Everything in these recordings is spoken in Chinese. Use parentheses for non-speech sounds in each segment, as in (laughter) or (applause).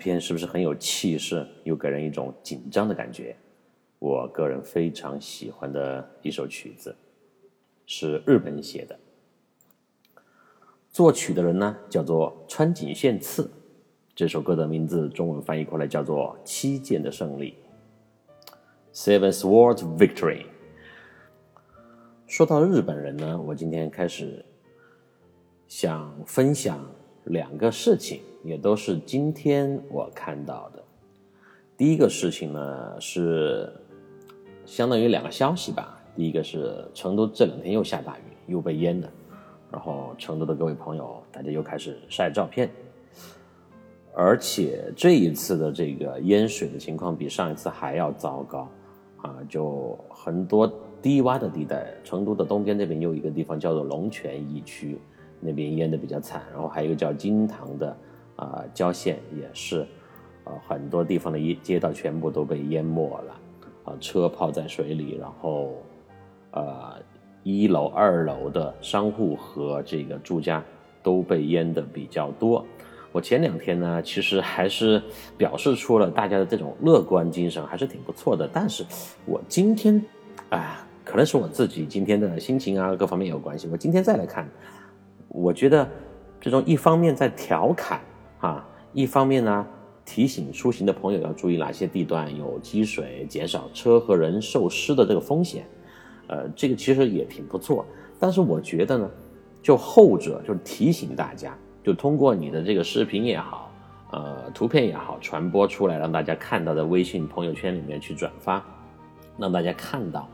这个开篇是不是很有气势，又给人一种紧张的感觉？我个人非常喜欢的一首曲子，是日本写的，作曲的人呢叫做川井宪次。这首歌的名字中文翻译过来叫做《七剑的胜利》（Seven s w o r d Victory）。说到日本人呢，我今天开始想分享两个事情，也都是今天我看到的。第一个事情呢是相当于两个消息吧。第一个是成都这两天又下大雨，又被淹了，然后成都的各位朋友，大家又开始晒照片。而且这一次的这个淹水的情况比上一次还要糟糕，啊，就很多低洼的地带，成都的东边那边有一个地方叫做龙泉驿区，那边淹的比较惨，然后还有一个叫金堂的啊郊县也是，啊很多地方的一街道全部都被淹没了，啊车泡在水里，然后，呃一楼二楼的商户和这个住家都被淹的比较多。我前两天呢，其实还是表示出了大家的这种乐观精神，还是挺不错的。但是我今天，啊，可能是我自己今天的心情啊，各方面有关系。我今天再来看，我觉得这种一方面在调侃啊，一方面呢提醒出行的朋友要注意哪些地段有积水，减少车和人受湿的这个风险。呃，这个其实也挺不错。但是我觉得呢，就后者就是提醒大家。就通过你的这个视频也好，呃，图片也好，传播出来，让大家看到的微信朋友圈里面去转发，让大家看到，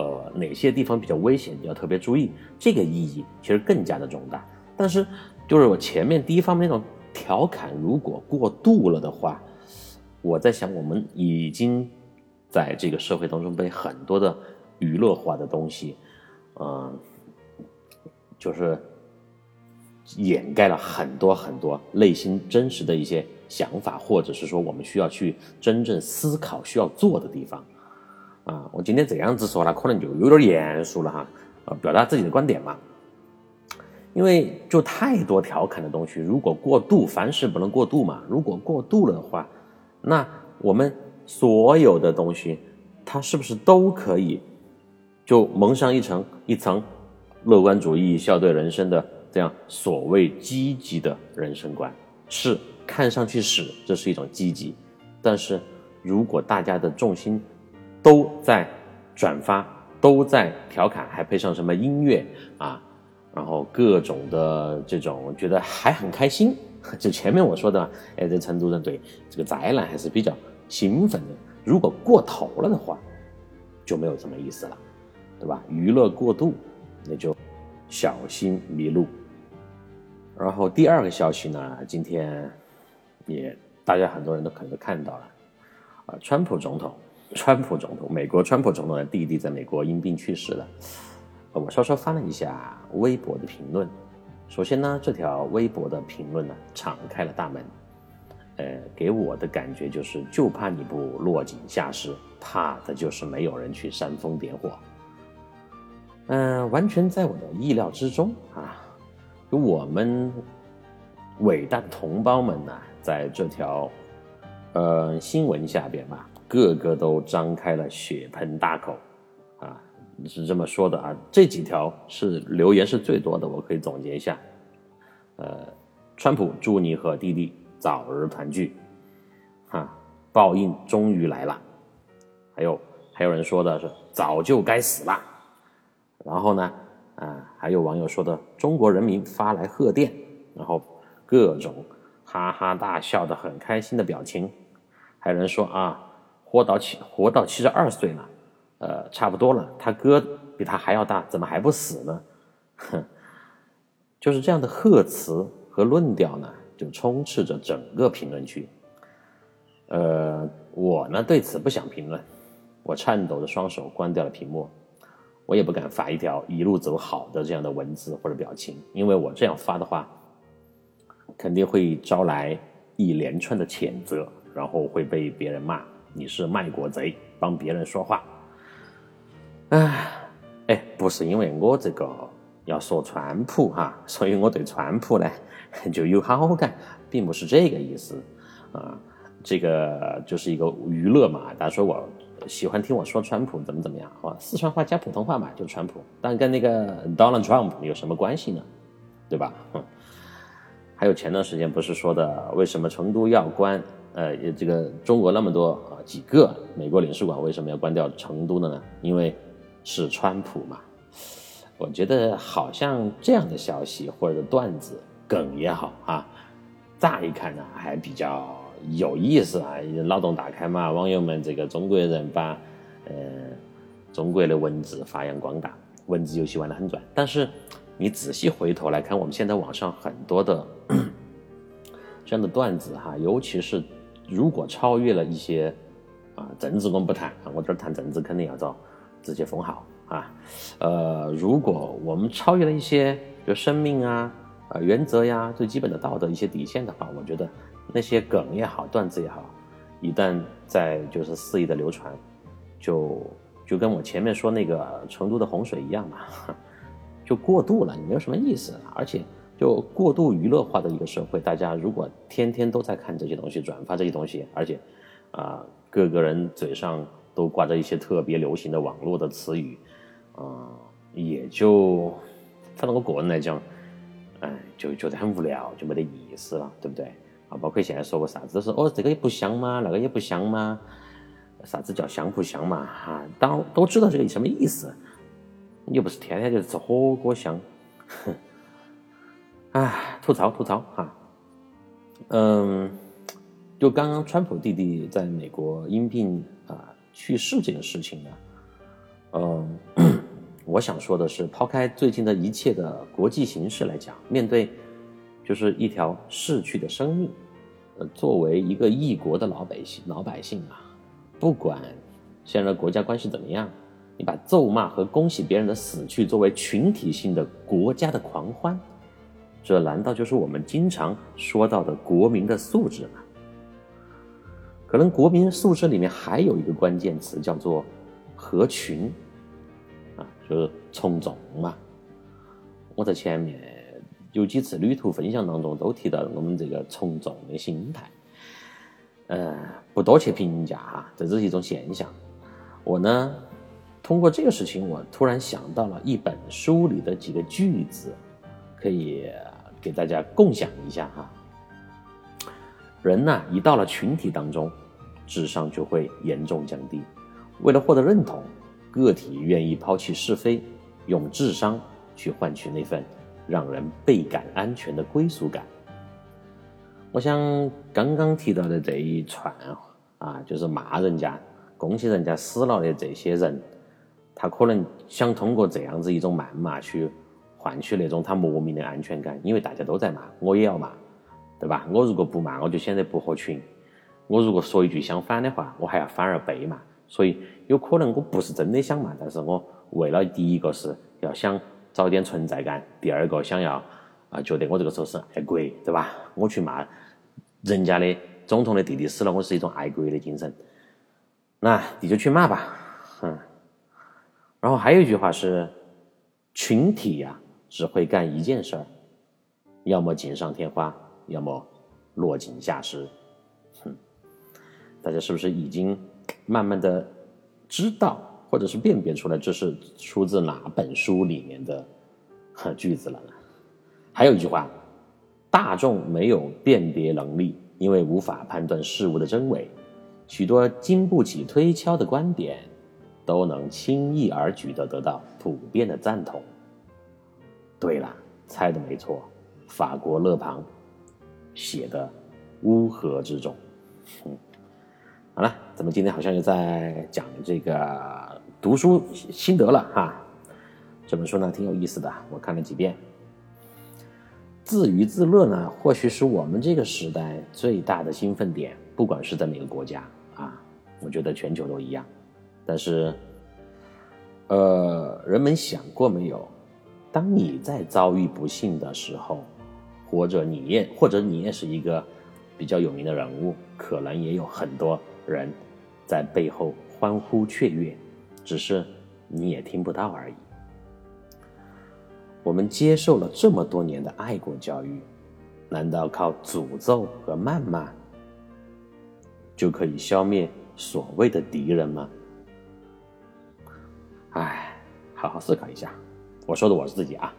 呃，哪些地方比较危险，你要特别注意，这个意义其实更加的重大。但是，就是我前面第一方面那种调侃，如果过度了的话，我在想，我们已经在这个社会当中被很多的娱乐化的东西，嗯，就是。掩盖了很多很多内心真实的一些想法，或者是说我们需要去真正思考、需要做的地方。啊，我今天这样子说呢，可能就有点严肃了哈。呃，表达自己的观点嘛。因为就太多调侃的东西，如果过度，凡事不能过度嘛。如果过度了的话，那我们所有的东西，它是不是都可以就蒙上一层一层乐观主义、笑对人生的？这样所谓积极的人生观是看上去是这是一种积极，但是如果大家的重心都在转发，都在调侃，还配上什么音乐啊，然后各种的这种觉得还很开心，(laughs) 就前面我说的，哎，这成都人对这个灾难还是比较兴奋的。如果过头了的话，就没有什么意思了，对吧？娱乐过度，那就小心迷路。然后第二个消息呢，今天也大家很多人都可能都看到了，啊，川普总统，川普总统，美国川普总统的弟弟在美国因病去世了。我稍稍翻了一下微博的评论，首先呢，这条微博的评论呢，敞开了大门，呃，给我的感觉就是，就怕你不落井下石，怕的就是没有人去煽风点火。嗯，完全在我的意料之中啊。我们伟大同胞们呢，在这条呃新闻下边吧，个个都张开了血盆大口，啊，是这么说的啊。这几条是留言是最多的，我可以总结一下。呃，川普祝你和弟弟早日团聚，哈，报应终于来了。还有还有人说的是早就该死了，然后呢？啊，还有网友说的中国人民发来贺电，然后各种哈哈大笑的很开心的表情，还有人说啊，活到七活到七十二岁了，呃，差不多了，他哥比他还要大，怎么还不死呢？哼，就是这样的贺词和论调呢，就充斥着整个评论区。呃，我呢对此不想评论，我颤抖的双手关掉了屏幕。我也不敢发一条一路走好的这样的文字或者表情，因为我这样发的话，肯定会招来一连串的谴责，然后会被别人骂你是卖国贼，帮别人说话。哎，哎，不是因为我这个要说川普哈，(laughs) 所以我对川普呢 (laughs) 就有好感，并不是这个意思。啊，这个就是一个娱乐嘛。大家说我喜欢听我说川普怎么怎么样啊？四川话加普通话嘛，就川普，但跟那个 Donald Trump 有什么关系呢？对吧？嗯还有前段时间不是说的，为什么成都要关？呃，这个中国那么多啊，几个美国领事馆为什么要关掉成都的呢？因为是川普嘛。我觉得好像这样的消息或者段子梗也好啊，乍一看呢还比较有意思啊，脑洞打开嘛，网友们这个中国人把呃中国的文字发扬光大，文字游戏玩得很转。但是你仔细回头来看，我们现在网上很多的 (coughs) 这样的段子哈，尤其是如果超越了一些啊政治，我们不谈，我这谈政治肯定要找直接封号。啊，呃，如果我们超越了一些比如生命啊、啊原则呀、最基本的道德一些底线的话，我觉得那些梗也好、段子也好，一旦在就是肆意的流传，就就跟我前面说那个成都的洪水一样嘛，(laughs) 就过度了，你没有什么意思。而且就过度娱乐化的一个社会，大家如果天天都在看这些东西、转发这些东西，而且啊，各个人嘴上都挂着一些特别流行的网络的词语。啊，也就，反正我个人来讲，哎，就觉得很无聊，就没得意思了，对不对？啊，包括现在说个啥子都是哦，这个也不香吗？那个也不香吗？啥子叫香不香嘛？哈，当都知道这个什么意思，你又不是天天就是吃火锅香，哼，哎，吐槽吐槽哈，嗯，就刚刚川普弟弟在美国因病啊去世这件事情呢，嗯。(clears throat) 我想说的是，抛开最近的一切的国际形势来讲，面对就是一条逝去的生命，呃，作为一个异国的老百姓，老百姓啊，不管现在国家关系怎么样，你把咒骂和恭喜别人的死去作为群体性的国家的狂欢，这难道就是我们经常说到的国民的素质吗？可能国民素质里面还有一个关键词叫做合群。啊就是从众嘛。我在前面有几次旅途分享当中都提到我们这个从众的心态，呃，不多去评价哈，这只是一种现象。我呢，通过这个事情，我突然想到了一本书里的几个句子，可以给大家共享一下哈。人呐，一到了群体当中，智商就会严重降低。为了获得认同。个体愿意抛弃是非，用智商去换取那份让人倍感安全的归属感。我想刚刚提到的这一串啊，就是骂人家、恭喜人家死了的这些人，他可能想通过这样子一种谩骂去换取那种他莫名的安全感，因为大家都在骂，我也要骂，对吧？我如果不骂，我就显得不合群；我如果说一句相反的话，我还要反而被骂。所以有可能我不是真的想骂，但是我为了第一个是要想找点存在感，第二个想要啊觉得我这个时候是爱国，对吧？我去骂人家的总统的弟弟死了，我是一种爱国的精神。那你就去骂吧，嗯。然后还有一句话是，群体呀只会干一件事儿，要么锦上添花，要么落井下石。哼，大家是不是已经？慢慢的知道，或者是辨别出来这是出自哪本书里面的句子了呢。还有一句话，大众没有辨别能力，因为无法判断事物的真伪，许多经不起推敲的观点，都能轻易而举的得到普遍的赞同。对了，猜的没错，法国勒庞写的《乌合之众》。好了，咱们今天好像又在讲这个读书心得了哈。这本书呢挺有意思的，我看了几遍。自娱自乐呢，或许是我们这个时代最大的兴奋点，不管是在哪个国家啊，我觉得全球都一样。但是，呃，人们想过没有？当你在遭遇不幸的时候，或者你也或者你也是一个比较有名的人物，可能也有很多。人在背后欢呼雀跃，只是你也听不到而已。我们接受了这么多年的爱国教育，难道靠诅咒和谩骂就可以消灭所谓的敌人吗？哎，好好思考一下。我说的我是自己啊。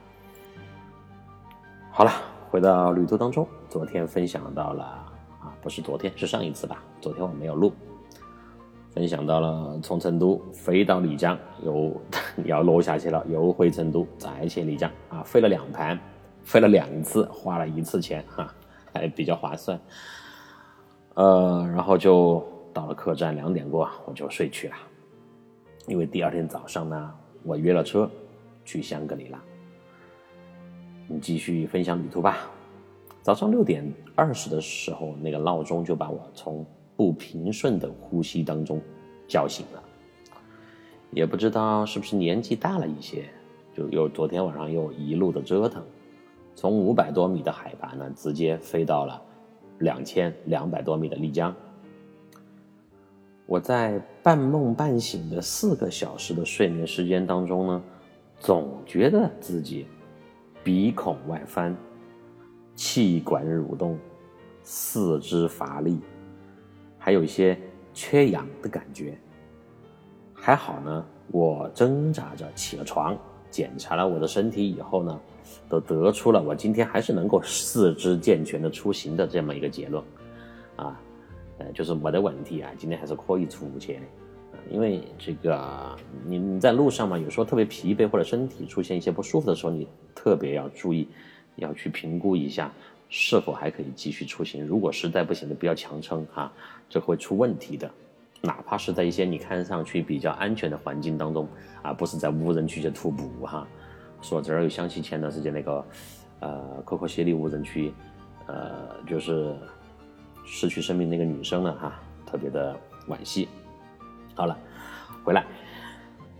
好了，回到旅途当中，昨天分享到了啊，不是昨天，是上一次吧？昨天我没有录，分享到了从成都飞到丽江，又 (laughs) 要落下去了，又回成都，再去丽江啊，飞了两盘，飞了两次，花了一次钱哈，还比较划算。呃，然后就到了客栈，两点过我就睡去了，因为第二天早上呢，我约了车去香格里拉。你继续分享旅途吧。早上六点二十的时候，那个闹钟就把我从不平顺的呼吸当中叫醒了。也不知道是不是年纪大了一些，就又昨天晚上又一路的折腾，从五百多米的海拔呢，直接飞到了两千两百多米的丽江。我在半梦半醒的四个小时的睡眠时间当中呢，总觉得自己。鼻孔外翻，气管蠕动，四肢乏力，还有一些缺氧的感觉。还好呢，我挣扎着起了床，检查了我的身体以后呢，都得出了我今天还是能够四肢健全的出行的这么一个结论。啊，呃，就是没得问题啊，今天还是可以出去的。因为这个，你你在路上嘛，有时候特别疲惫或者身体出现一些不舒服的时候，你特别要注意，要去评估一下是否还可以继续出行。如果实在不行的，不要强撑哈，这会出问题的。哪怕是在一些你看上去比较安全的环境当中啊，不是在无人区去徒步哈。说这儿又想起前段时间那个，呃，可可西里无人区，呃，就是失去生命那个女生了哈，特别的惋惜。好了，回来，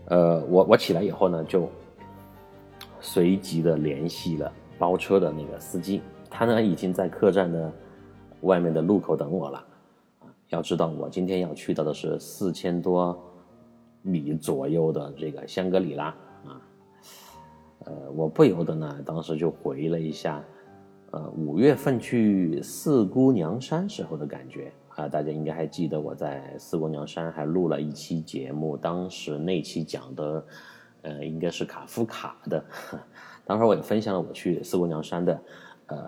呃，我我起来以后呢，就随即的联系了包车的那个司机，他呢已经在客栈的外面的路口等我了。要知道我今天要去到的是四千多米左右的这个香格里拉啊，呃，我不由得呢，当时就回了一下，呃，五月份去四姑娘山时候的感觉。啊，大家应该还记得我在四姑娘山还录了一期节目，当时那期讲的，呃，应该是卡夫卡的。(laughs) 当时我也分享了我去四姑娘山的，呃，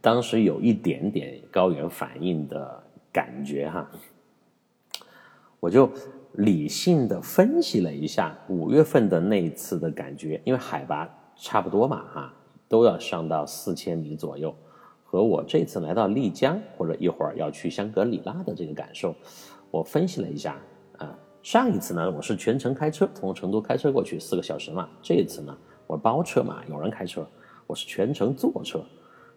当时有一点点高原反应的感觉哈。我就理性的分析了一下五月份的那一次的感觉，因为海拔差不多嘛哈，都要上到四千米左右。和我这次来到丽江，或者一会儿要去香格里拉的这个感受，我分析了一下啊。上一次呢，我是全程开车，从成都开车过去四个小时嘛。这一次呢，我包车嘛，有人开车，我是全程坐车。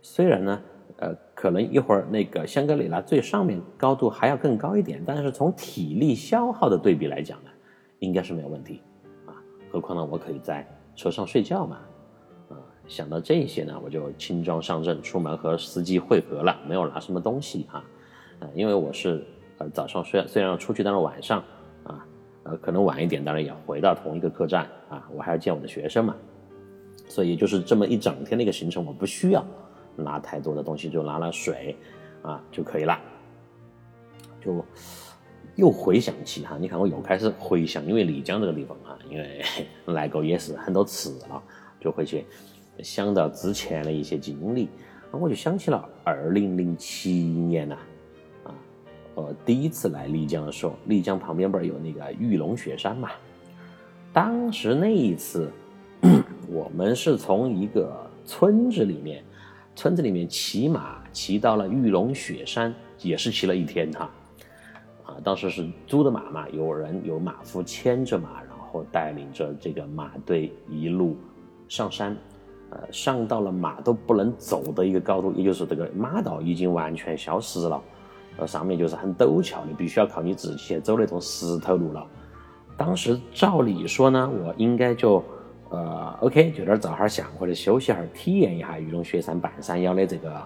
虽然呢，呃，可能一会儿那个香格里拉最上面高度还要更高一点，但是从体力消耗的对比来讲呢，应该是没有问题啊。何况呢，我可以在车上睡觉嘛。想到这些呢，我就轻装上阵，出门和司机会合了，没有拿什么东西哈，呃，因为我是呃早上虽然虽然要出去，但是晚上啊，呃可能晚一点，当然也回到同一个客栈啊，我还要见我的学生嘛，所以就是这么一整天的一个行程，我不需要拿太多的东西，就拿了水啊就可以了，就又回想起哈，你看我又开始回想，因为丽江这个地方啊，因为 (laughs) 来过也是很多次了，就回去。想到之前的一些经历，我就想起了二零零七年呐，啊，呃，第一次来丽江的时候，丽江旁边不是有那个玉龙雪山嘛？当时那一次，我们是从一个村子里面，村子里面骑马骑到了玉龙雪山，也是骑了一天哈，啊，当时是租的马嘛，有人有马夫牵着马，然后带领着这个马队一路上山。呃，上到了马都不能走的一个高度，也就是这个马道已经完全消失了，呃，上面就是很陡峭，的必须要靠你自己去走那种石头路了。当时照理说呢，我应该就呃，OK，就点照哈相或者休息哈，体验一下玉龙雪山半山腰的这个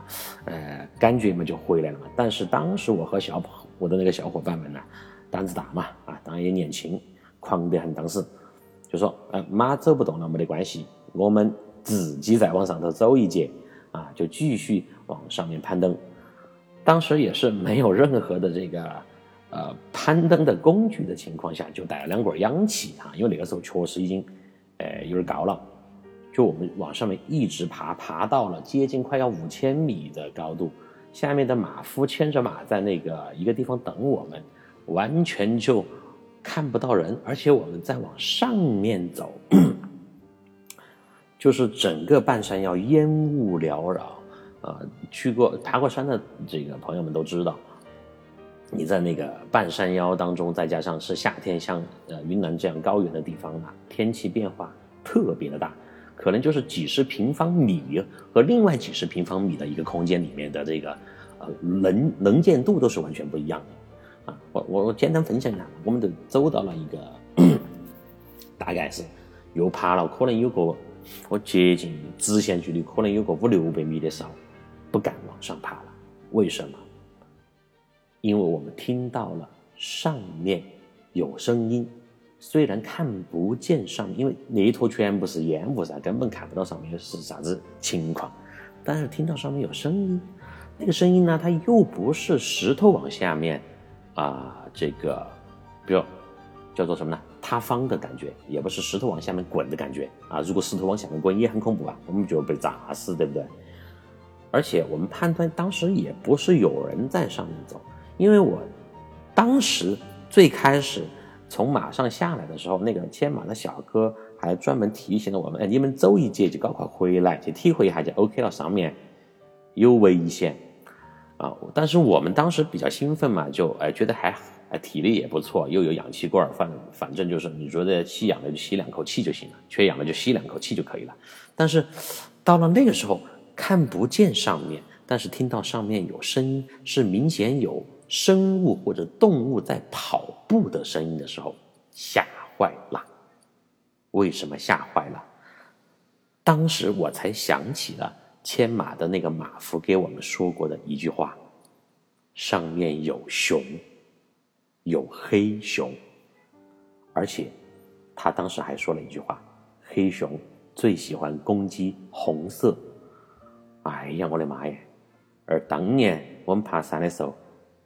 呃感觉嘛，就回来了嘛。但是当时我和小我的那个小伙伴们呢，胆子大嘛，啊，当然也年轻，狂得很。当时就说，呃，马走不动了没得关系，我们。自己再往上头走一截，啊，就继续往上面攀登。当时也是没有任何的这个呃攀登的工具的情况下，就带了两管氧气啊，因为那个时候确实已经呃有点高了，就我们往上面一直爬，爬到了接近快要五千米的高度，下面的马夫牵着马在那个一个地方等我们，完全就看不到人，而且我们在往上面走，就是整个半山腰烟雾缭绕。啊，去过爬过山的这个朋友们都知道，你在那个半山腰当中，再加上是夏天，像呃云南这样高原的地方啊，天气变化特别的大，可能就是几十平方米和另外几十平方米的一个空间里面的这个呃能能见度都是完全不一样的啊。我我我简单分享一下，我们都走到了一个 (coughs) 大概是又爬了，可能有个我接近直线距离，可能有个五六百米的时候。不敢往上爬了，为什么？因为我们听到了上面有声音，虽然看不见上面，因为那一坨全部是烟雾噻，根本看不到上面是啥子情况，但是听到上面有声音，那个声音呢，它又不是石头往下面啊，这个，比如叫做什么呢？塌方的感觉，也不是石头往下面滚的感觉啊。如果石头往下面滚也很恐怖啊，我们就被砸死，对不对？而且我们判断当时也不是有人在上面走，因为我当时最开始从马上下来的时候，那个牵马的小哥还专门提醒了我们：“哎，你们走一节就赶快回来，去体会一下就 OK 了。上面有危险啊！”但是我们当时比较兴奋嘛，就哎觉得还好哎体力也不错，又有氧气罐，反反正就是你觉得吸氧了就吸两口气就行了，缺氧了就吸两口气就可以了。但是到了那个时候。看不见上面，但是听到上面有声音，是明显有生物或者动物在跑步的声音的时候，吓坏了。为什么吓坏了？当时我才想起了牵马的那个马夫给我们说过的一句话：上面有熊，有黑熊，而且他当时还说了一句话：黑熊最喜欢攻击红色。哎呀，我的妈呀！而当年我们爬山的时候，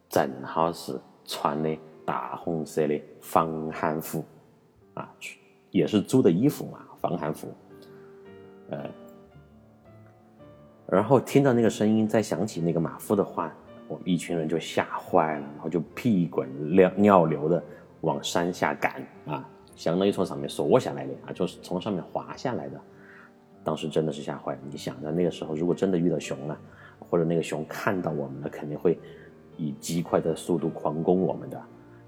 正好是穿的大红色的防寒服，啊，也是租的衣服嘛，防寒服。呃，然后听到那个声音，再想起那个马夫的话，一群人就吓坏了，然后就屁滚尿尿流的往山下赶啊，相当于从上面缩下来的啊，就是从上面滑下来的。当时真的是吓坏了。你想，在那个时候，如果真的遇到熊了，或者那个熊看到我们了，肯定会以极快的速度狂攻我们的。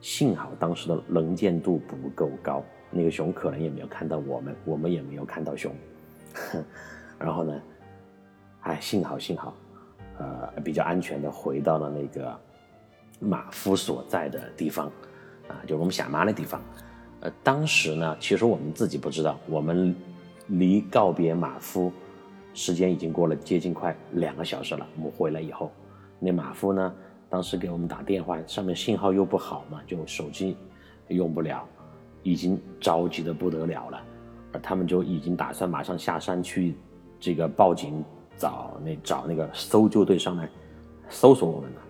幸好当时的能见度不够高，那个熊可能也没有看到我们，(laughs) 我们也没有看到熊。(laughs) 然后呢，哎，幸好幸好，呃，比较安全的回到了那个马夫所在的地方，啊，就是我们下马的地方。呃，当时呢，其实我们自己不知道，我们。离告别马夫，时间已经过了接近快两个小时了。我们回来以后，那马夫呢，当时给我们打电话，上面信号又不好嘛，就手机用不了，已经着急的不得了了。而他们就已经打算马上下山去这个报警，找那找那个搜救队上来搜索我们了。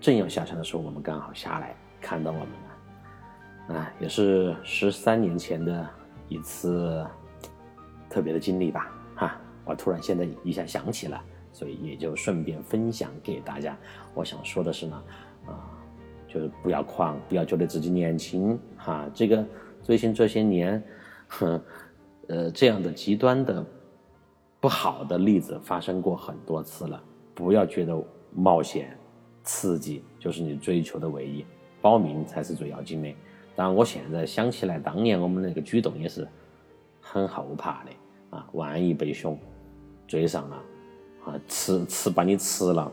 正要下山的时候，我们刚好下来看到我们了。啊，也是十三年前的一次。特别的经历吧，哈！我突然现在一下想起了，所以也就顺便分享给大家。我想说的是呢，啊，就是不要狂，不要觉得自己年轻，哈！这个最近这些年，哼，呃，这样的极端的不好的例子发生过很多次了。不要觉得冒险、刺激就是你追求的唯一，保命才是最要紧的。当然，我现在想起来，当年我们那个举动也是很后怕的。啊，万一被熊追上了，啊，吃吃把你吃了，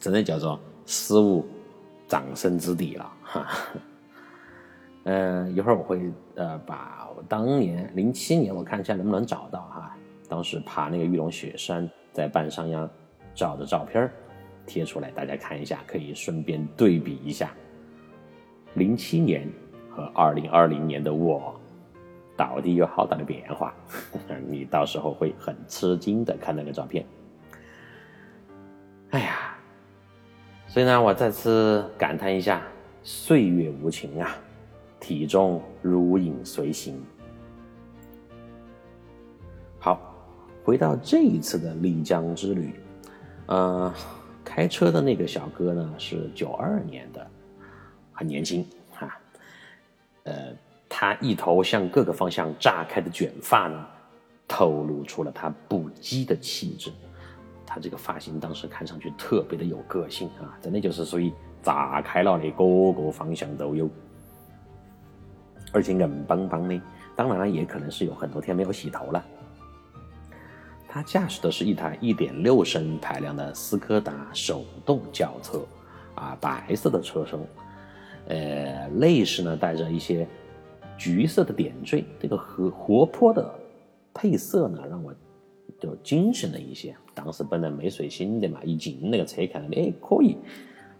真的叫做死无葬身之地了，哈。嗯，一会儿我会呃把我当年零七年我看一下能不能找到哈，当时爬那个玉龙雪山在半山腰照的照片贴出来，大家看一下，可以顺便对比一下零七年和二零二零年的我。到底有好大的变化？(laughs) 你到时候会很吃惊的看那个照片。哎呀，所以呢，我再次感叹一下，岁月无情啊，体重如影随形。回到这一次的丽江之旅，呃，开车的那个小哥呢是九二年的，很年轻啊，呃，他一头向各个方向炸开的卷发呢，透露出了他不羁的气质。他这个发型当时看上去特别的有个性啊，真的就是属于炸开了的，各个方向都有，而且硬邦邦的。当然了，也可能是有很多天没有洗头了。他驾驶的是一台1.6升排量的斯柯达手动轿车，啊，白色的车身，呃，内饰呢带着一些橘色的点缀，这个活活泼的配色呢让我就精神了一些。当时本来没睡醒的嘛，一进那个车看到，哎，可以，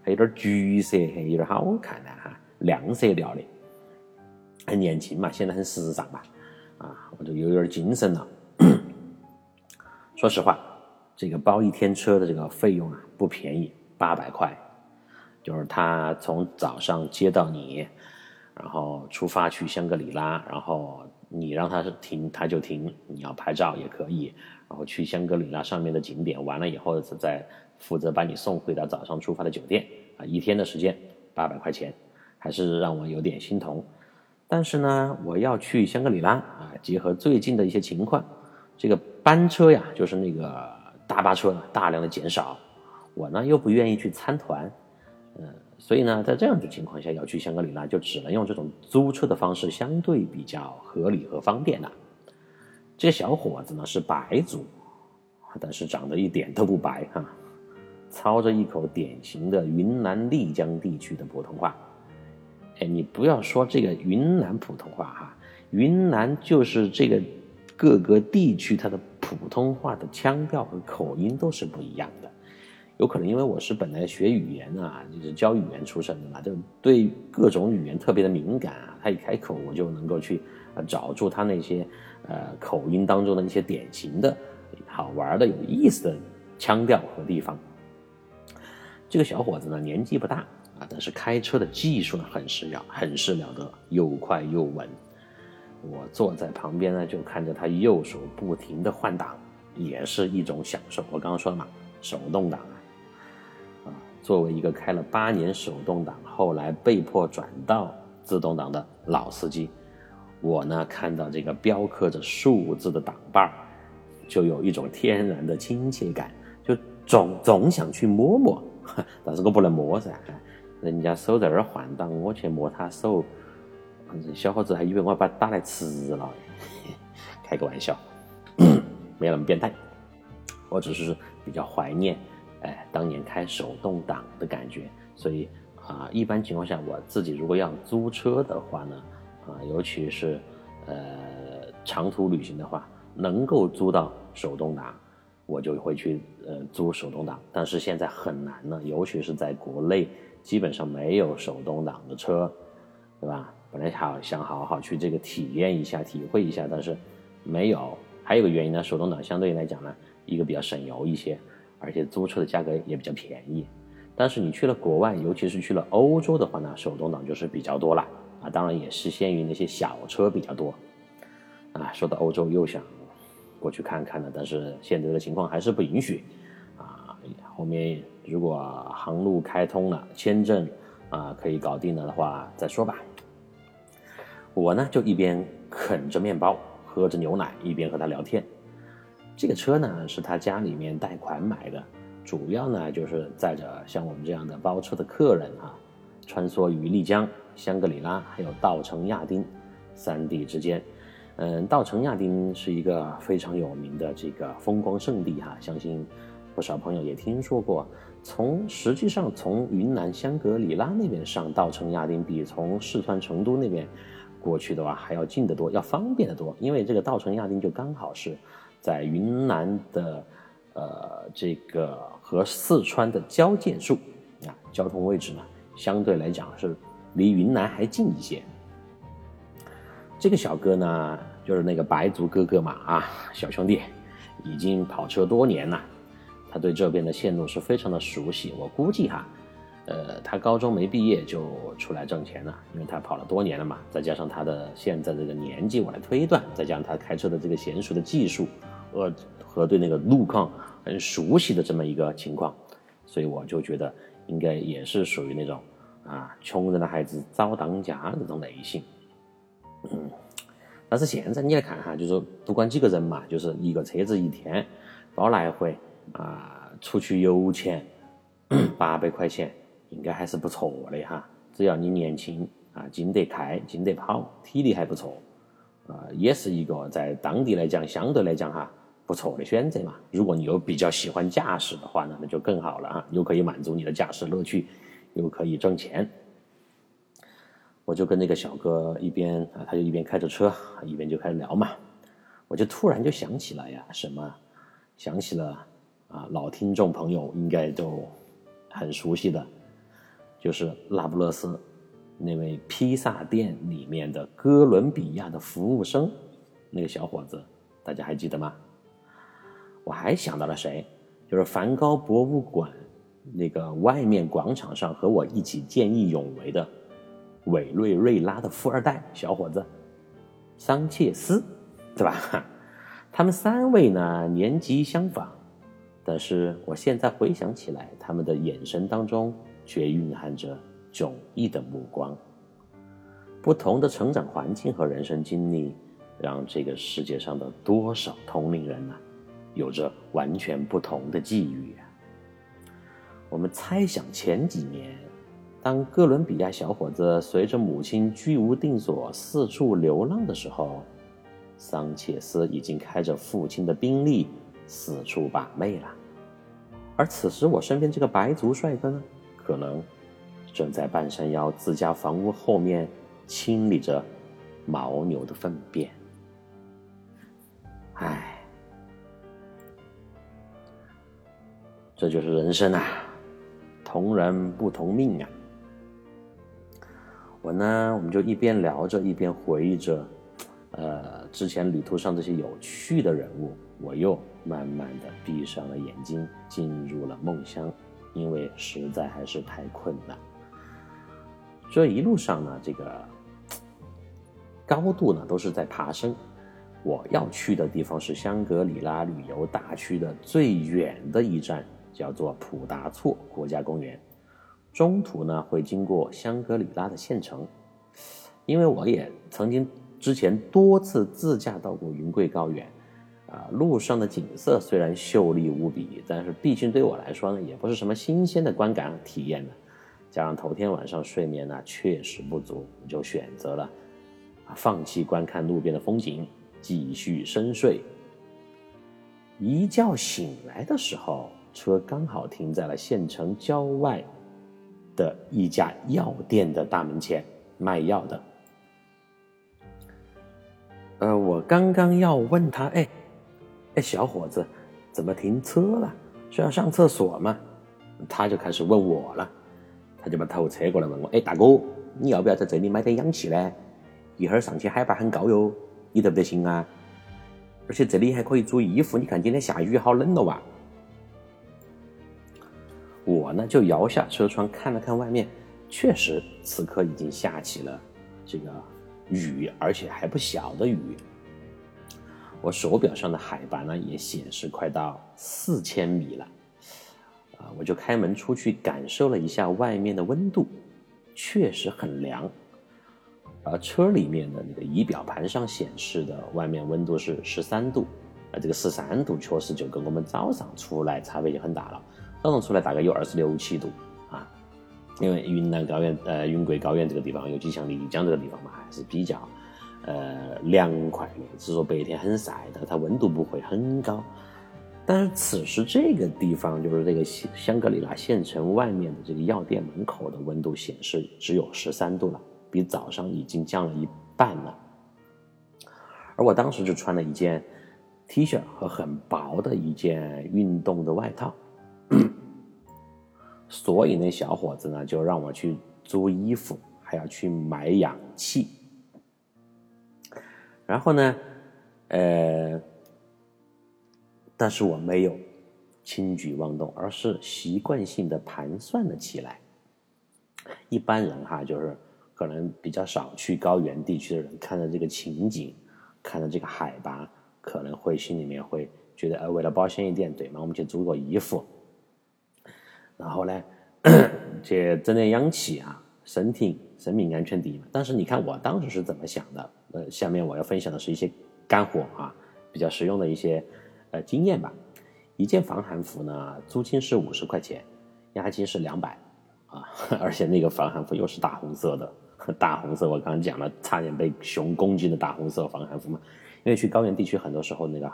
还有点橘色，还有点好看的哈，亮色调的，很年轻嘛，显得很时尚嘛，啊，我就有点精神了。说实话，这个包一天车的这个费用啊不便宜，八百块，就是他从早上接到你，然后出发去香格里拉，然后你让他停他就停，你要拍照也可以，然后去香格里拉上面的景点完了以后再负责把你送回到早上出发的酒店啊，一天的时间八百块钱，还是让我有点心疼。但是呢，我要去香格里拉啊，结合最近的一些情况。这个班车呀，就是那个大巴车大量的减少，我呢又不愿意去参团，嗯，所以呢，在这样的情况下要去香格里拉，就只能用这种租车的方式，相对比较合理和方便了。这小伙子呢是白族，但是长得一点都不白哈，操着一口典型的云南丽江地区的普通话。哎，你不要说这个云南普通话哈，云南就是这个。各个地区它的普通话的腔调和口音都是不一样的，有可能因为我是本来学语言啊，就是教语言出身的嘛，就对各种语言特别的敏感啊。他一开口，我就能够去呃找出他那些呃口音当中的一些典型的好玩的、有意思的腔调和地方。这个小伙子呢，年纪不大啊，但是开车的技术呢很是了，很是了得，又快又稳。我坐在旁边呢，就看着他右手不停的换挡，也是一种享受。我刚刚说了嘛，手动挡啊，啊，作为一个开了八年手动挡，后来被迫转到自动挡的老司机，我呢看到这个标刻着数字的挡把，就有一种天然的亲切感，就总总想去摸摸，但是我不能摸噻，人家手在那儿换挡，我去摸他手。反正小伙子还以为我要把打来吃了，(laughs) 开个玩笑，(coughs) 没有那么变态。我只是比较怀念，哎，当年开手动挡的感觉。所以啊，一般情况下，我自己如果要租车的话呢，啊，尤其是呃长途旅行的话，能够租到手动挡，我就会去呃租手动挡。但是现在很难了，尤其是在国内，基本上没有手动挡的车，对吧？本来好想好好去这个体验一下、体会一下，但是没有。还有个原因呢，手动挡相对来讲呢，一个比较省油一些，而且租车的价格也比较便宜。但是你去了国外，尤其是去了欧洲的话呢，手动挡就是比较多了啊。当然也是限于那些小车比较多啊。说到欧洲又想过去看看了，但是现在的情况还是不允许啊。后面如果航路开通了，签证啊可以搞定了的话再说吧。我呢就一边啃着面包，喝着牛奶，一边和他聊天。这个车呢是他家里面贷款买的，主要呢就是载着像我们这样的包车的客人啊，穿梭于丽江、香格里拉还有稻城亚丁三地之间。嗯，稻城亚丁是一个非常有名的这个风光胜地哈，相信不少朋友也听说过。从实际上从云南香格里拉那边上稻城亚丁，比从四川成都那边。过去的话还要近得多，要方便得多，因为这个稻城亚丁就刚好是在云南的呃这个和四川的交界处啊，交通位置呢相对来讲是离云南还近一些。这个小哥呢就是那个白族哥哥嘛啊，小兄弟已经跑车多年了，他对这边的线路是非常的熟悉。我估计哈，呃，他高中没毕业就出来挣钱了，因为他跑了多年了嘛，再加上他的现在这个年纪，我来推断，再加上他开车的这个娴熟的技术，呃，和对那个路况很熟悉的这么一个情况，所以我就觉得应该也是属于那种啊，穷人的孩子早当家这种类型。嗯，但是现在你来看哈，就是不管几个人嘛，就是一个车子一天包来回啊，出去油钱八百块钱。应该还是不错的哈，只要你年轻啊，经得开，经得跑，体力还不错，啊，也是一个在当地来讲，相对来讲哈不错的选择嘛。如果你又比较喜欢驾驶的话呢，那就更好了啊，又可以满足你的驾驶乐趣，又可以挣钱。我就跟那个小哥一边啊，他就一边开着车，一边就开始聊嘛。我就突然就想起来呀，什么？想起了啊，老听众朋友应该都很熟悉的。就是那不勒斯那位披萨店里面的哥伦比亚的服务生，那个小伙子，大家还记得吗？我还想到了谁？就是梵高博物馆那个外面广场上和我一起见义勇为的委内瑞拉的富二代小伙子桑切斯，对吧？他们三位呢年纪相仿，但是我现在回想起来，他们的眼神当中。却蕴含着迥异的目光。不同的成长环境和人生经历，让这个世界上的多少同龄人呢，有着完全不同的际遇啊！我们猜想前几年，当哥伦比亚小伙子随着母亲居无定所四处流浪的时候，桑切斯已经开着父亲的宾利四处把妹了。而此时我身边这个白族帅哥呢？可能正在半山腰自家房屋后面清理着牦牛的粪便。唉，这就是人生啊，同人不同命啊。我呢，我们就一边聊着，一边回忆着，呃，之前旅途上这些有趣的人物。我又慢慢的闭上了眼睛，进入了梦乡。因为实在还是太困难。这一路上呢，这个高度呢都是在爬升。我要去的地方是香格里拉旅游大区的最远的一站，叫做普达措国家公园。中途呢会经过香格里拉的县城。因为我也曾经之前多次自驾到过云贵高原。啊，路上的景色虽然秀丽无比，但是毕竟对我来说呢，也不是什么新鲜的观感体验呢。加上头天晚上睡眠呢确实不足，我就选择了放弃观看路边的风景，继续深睡。一觉醒来的时候，车刚好停在了县城郊外的一家药店的大门前，卖药的。呃，我刚刚要问他，哎。哎，小伙子，怎么停车了？是要上厕所吗？他就开始问我了，他就把头侧过来问我：“哎，大哥，你要不要在这里买点氧气呢？一会儿上去海拔很高哟，你得不得行啊？而且这里还可以租衣服，你看今天下雨好冷了哇！”我呢就摇下车窗看了看外面，确实此刻已经下起了这个雨，而且还不小的雨。我手表上的海拔呢也显示快到四千米了，啊，我就开门出去感受了一下外面的温度，确实很凉。而车里面的那个仪表盘上显示的外面温度是十三度，啊，这个十三度确实就跟我们早上出来差别就很大了。早上出来大概有二十六七度啊，因为云南高原呃云贵高原这个地方，尤其像丽江这个地方嘛，还是比较。呃，凉快的，只是说白天很晒，的它温度不会很高。但是此时这个地方，就是这个香格里拉县城外面的这个药店门口的温度显示只有十三度了，比早上已经降了一半了。而我当时就穿了一件 T 恤和很薄的一件运动的外套，所以那小伙子呢就让我去租衣服，还要去买氧气。然后呢，呃，但是我没有轻举妄动，而是习惯性的盘算了起来。一般人哈，就是可能比较少去高原地区的人，看到这个情景，看到这个海拔，可能会心里面会觉得，呃，为了保险一点，对吗？我们去租个衣服，然后呢，去整点氧气啊，身体生命安全第一嘛。但是你看我当时是怎么想的？呃，下面我要分享的是一些干货啊，比较实用的一些呃经验吧。一件防寒服呢，租金是五十块钱，押金是两百，啊，(laughs) 而且那个防寒服又是大红色的，(laughs) 大红色，我刚刚讲了，差点被熊攻击的大红色防寒服嘛。因为去高原地区，很多时候那个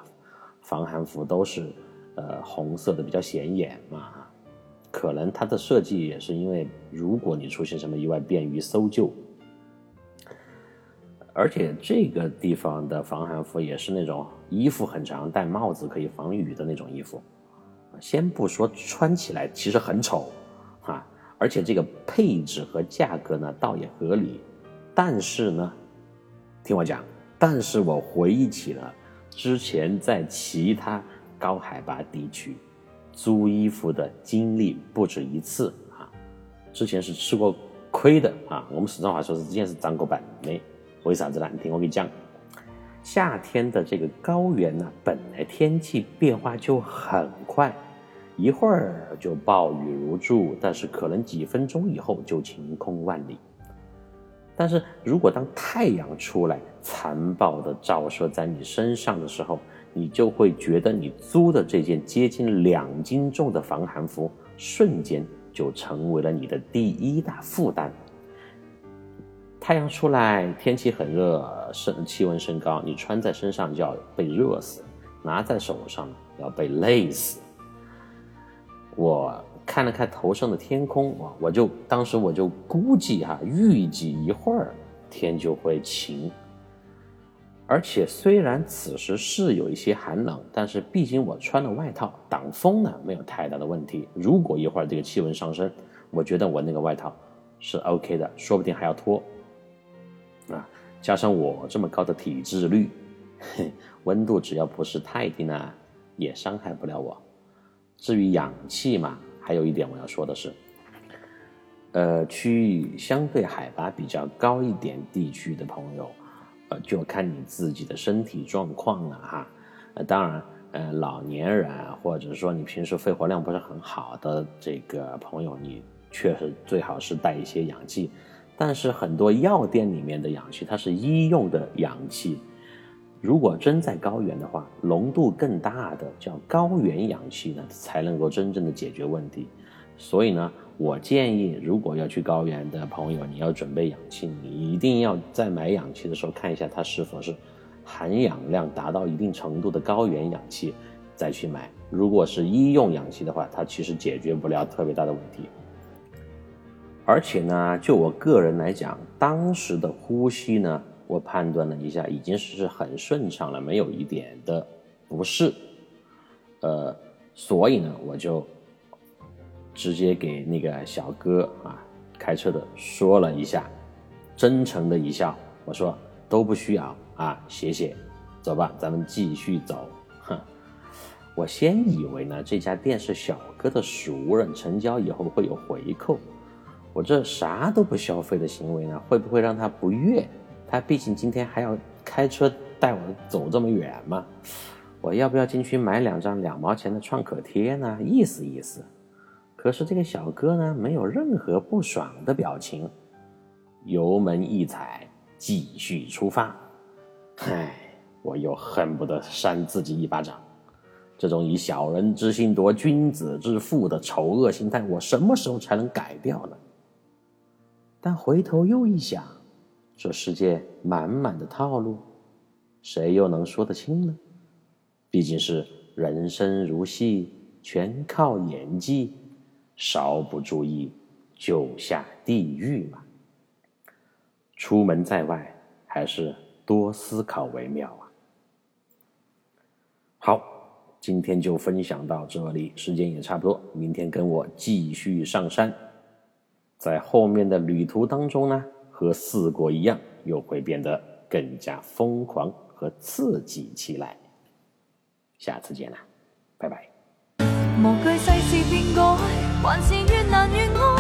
防寒服都是呃红色的，比较显眼嘛。可能它的设计也是因为，如果你出现什么意外，便于搜救。而且这个地方的防寒服也是那种衣服很长、戴帽子可以防雨的那种衣服。先不说穿起来其实很丑，啊，而且这个配置和价格呢倒也合理。但是呢，听我讲，但是我回忆起了之前在其他高海拔地区租衣服的经历不止一次啊。之前是吃过亏的啊。我们四川话说是之前是长过板的。为啥子呢？你听我给你讲，夏天的这个高原呢，本来天气变化就很快，一会儿就暴雨如注，但是可能几分钟以后就晴空万里。但是如果当太阳出来，残暴的照射在你身上的时候，你就会觉得你租的这件接近两斤重的防寒服，瞬间就成为了你的第一大负担。太阳出来，天气很热，升气温升高，你穿在身上就要被热死，拿在手上要被累死。我看了看头上的天空，我我就当时我就估计哈，预计一会儿天就会晴。而且虽然此时是有一些寒冷，但是毕竟我穿了外套挡风呢，没有太大的问题。如果一会儿这个气温上升，我觉得我那个外套是 OK 的，说不定还要脱。啊，加上我这么高的体脂率，温度只要不是太低呢，也伤害不了我。至于氧气嘛，还有一点我要说的是，呃，区域相对海拔比较高一点地区的朋友，就看你自己的身体状况了哈。呃，当然，呃，老年人或者说你平时肺活量不是很好的这个朋友，你确实最好是带一些氧气。但是很多药店里面的氧气，它是医用的氧气。如果真在高原的话，浓度更大的叫高原氧气呢，才能够真正的解决问题。所以呢，我建议，如果要去高原的朋友，你要准备氧气，你一定要在买氧气的时候看一下它是否是含氧量达到一定程度的高原氧气，再去买。如果是医用氧气的话，它其实解决不了特别大的问题。而且呢，就我个人来讲，当时的呼吸呢，我判断了一下，已经是很顺畅了，没有一点的不适。呃，所以呢，我就直接给那个小哥啊，开车的说了一下，真诚的一笑，我说都不需要啊，谢谢，走吧，咱们继续走。哼，我先以为呢，这家店是小哥的熟人，成交以后会有回扣。我这啥都不消费的行为呢，会不会让他不悦？他毕竟今天还要开车带我走这么远嘛。我要不要进去买两张两毛钱的创可贴呢？意思意思。可是这个小哥呢，没有任何不爽的表情，油门一踩，继续出发。唉，我又恨不得扇自己一巴掌。这种以小人之心夺君子之腹的丑恶心态，我什么时候才能改掉呢？但回头又一想，这世界满满的套路，谁又能说得清呢？毕竟是人生如戏，全靠演技，稍不注意就下地狱嘛。出门在外，还是多思考为妙啊。好，今天就分享到这里，时间也差不多，明天跟我继续上山。在后面的旅途当中呢，和四国一样，又会变得更加疯狂和刺激起来。下次见啦，拜拜。改，还是越难越爱，